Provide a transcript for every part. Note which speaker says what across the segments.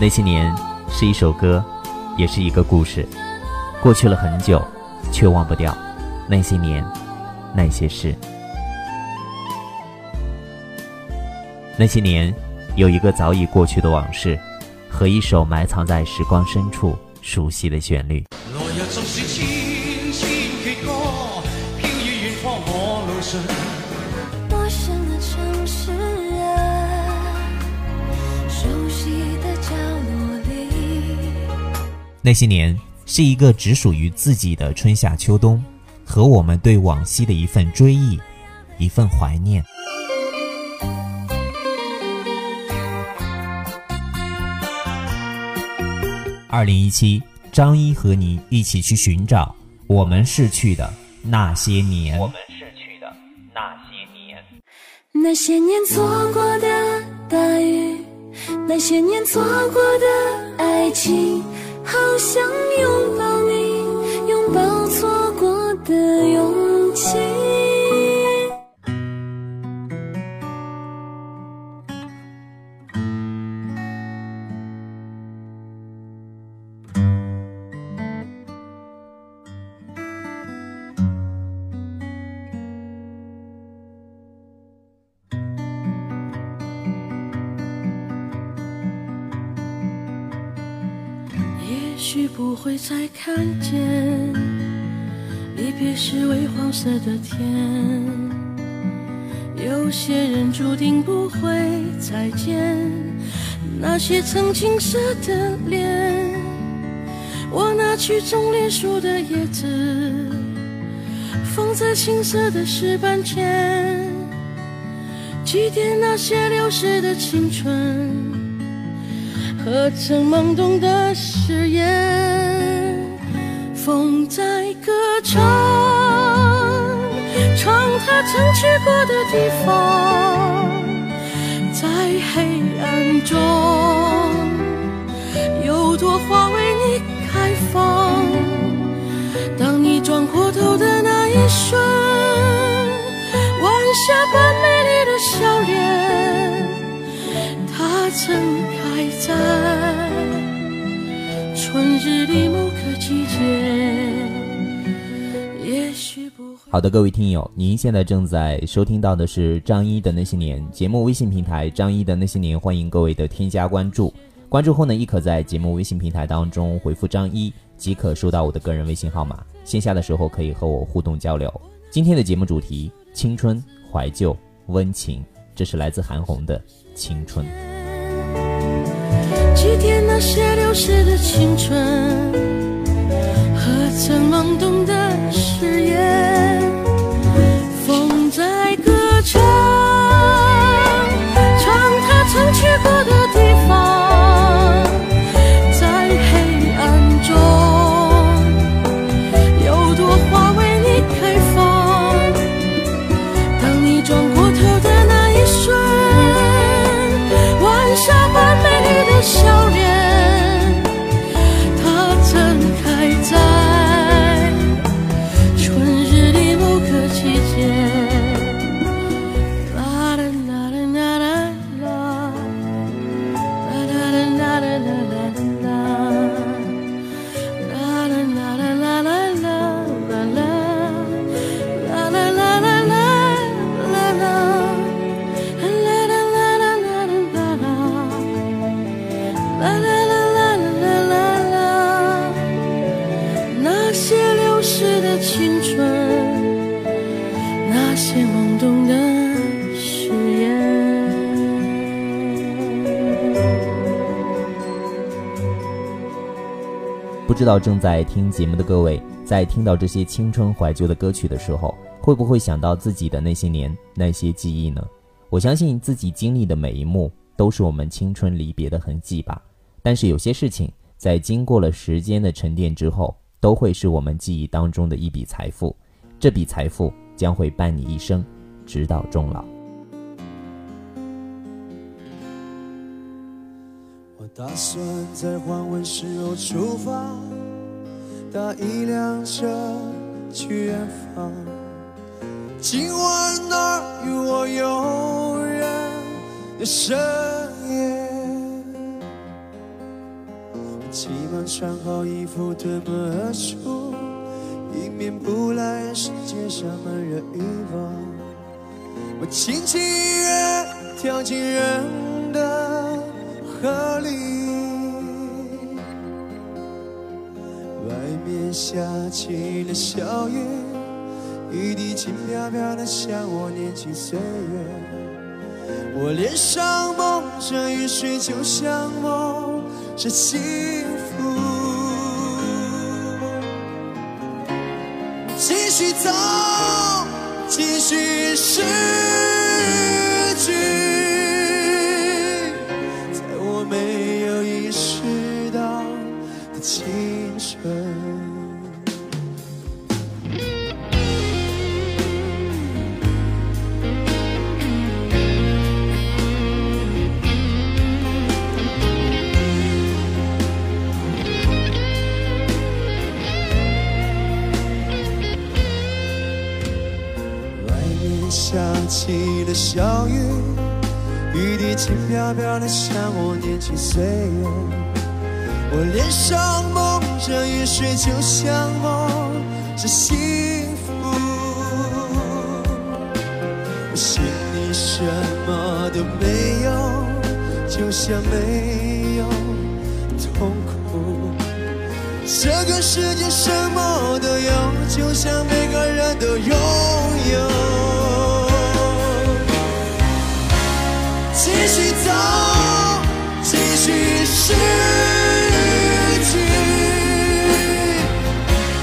Speaker 1: 那些年是一首歌，也是一个故事。过去了很久，却忘不掉那些年，那些事。那些年，有一个早已过去的往事，和一首埋藏在时光深处熟悉的旋律。那些年是一个只属于自己的春夏秋冬，和我们对往昔的一份追忆，一份怀念。二零一七，张一和你一起去寻找我们逝去的那些年。我们逝去的那些年，
Speaker 2: 那些年错过的大雨，那些年错过的爱情。好想拥抱。许不会再看见，离别时微黄色的天。有些人注定不会再见，那些曾青涩的脸。我拿去种莲树的叶子，放在青涩的石板前，祭奠那些流逝的青春。何曾懵懂的誓言？风在歌唱，唱他曾去过的地方，在黑暗中，有朵花为你开放。当你转过头的那一瞬，晚霞般美丽的笑脸，他曾。在春日里某个季节。
Speaker 1: 好的，各位听友，您现在正在收听到的是张一的那些年节目微信平台，张一的那些年，欢迎各位的添加关注。关注后呢，亦可在节目微信平台当中回复张一，即可收到我的个人微信号码。线下的时候可以和我互动交流。今天的节目主题：青春、怀旧、温情，这是来自韩红的青春。
Speaker 2: 祭奠那些流逝的青春，和曾懵懂的誓言？啦啦啦啦啦啦啦！那些流逝的青春，那些懵懂的誓言
Speaker 1: 不知道正在听节目的各位，在听到这些青春怀旧的歌曲的时候，会不会想到自己的那些年、那些记忆呢？我相信自己经历的每一幕都是我们青春离别的痕迹吧。但是有些事情，在经过了时间的沉淀之后，都会是我们记忆当中的一笔财富。这笔财富将会伴你一生，直到终老。
Speaker 3: 我打算在黄昏时候出发，搭一辆车去远方。今晚那与我有人的深夜，急忙穿好衣服，推门而出，迎面扑来是街上满人欲望。我轻轻一跃，跳进人的河里。外面下起了小雨，雨滴轻飘飘的，像我年轻岁月。我脸上蒙着雨水，就像梦着幸继续走，继续是。起了小雨，雨滴轻飘飘的，像我年轻岁月。我脸上蒙着雨水，就像梦着幸福。我心里什么都没有，就像没有痛苦。这个世界什么都有，就像每个人都拥有。失去，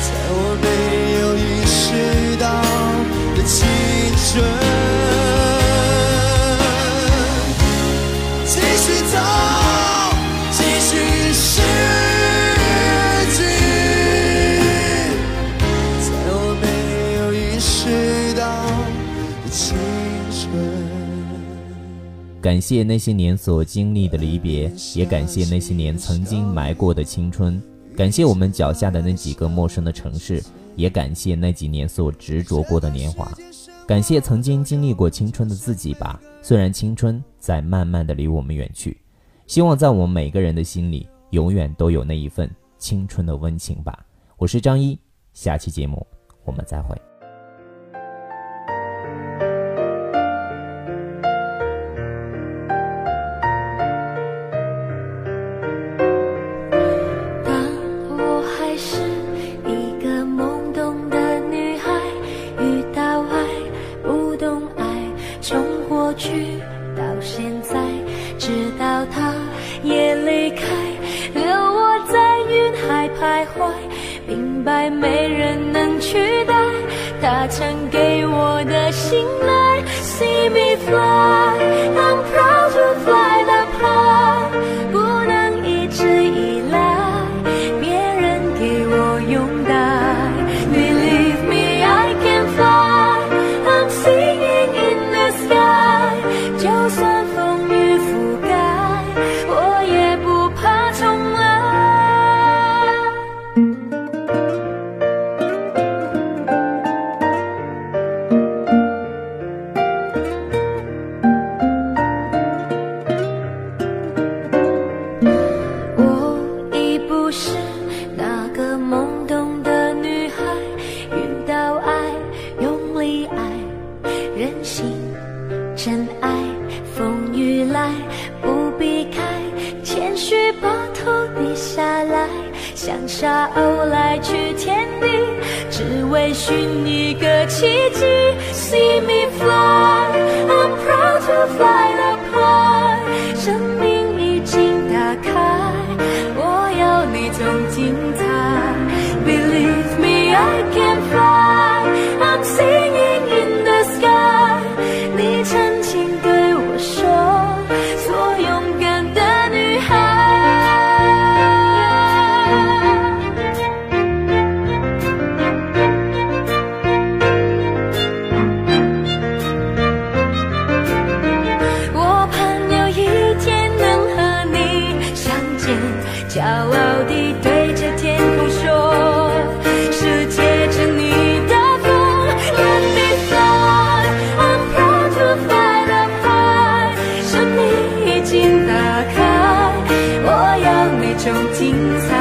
Speaker 3: 在我没有意识到的青春。
Speaker 1: 感谢那些年所经历的离别，也感谢那些年曾经埋过的青春，感谢我们脚下的那几个陌生的城市，也感谢那几年所执着过的年华，感谢曾经经历过青春的自己吧。虽然青春在慢慢的离我们远去，希望在我们每个人的心里，永远都有那一份青春的温情吧。我是张一，下期节目我们再会。
Speaker 2: 明白没人能取代他曾给我的信赖。See me fly, I'm proud to fly 头低下来，像沙鸥来去天地，只为寻一个奇迹。See me fly, I'm proud to fly up high，生命已经打开，我要那种精彩。Believe me, I can fly, 种精彩。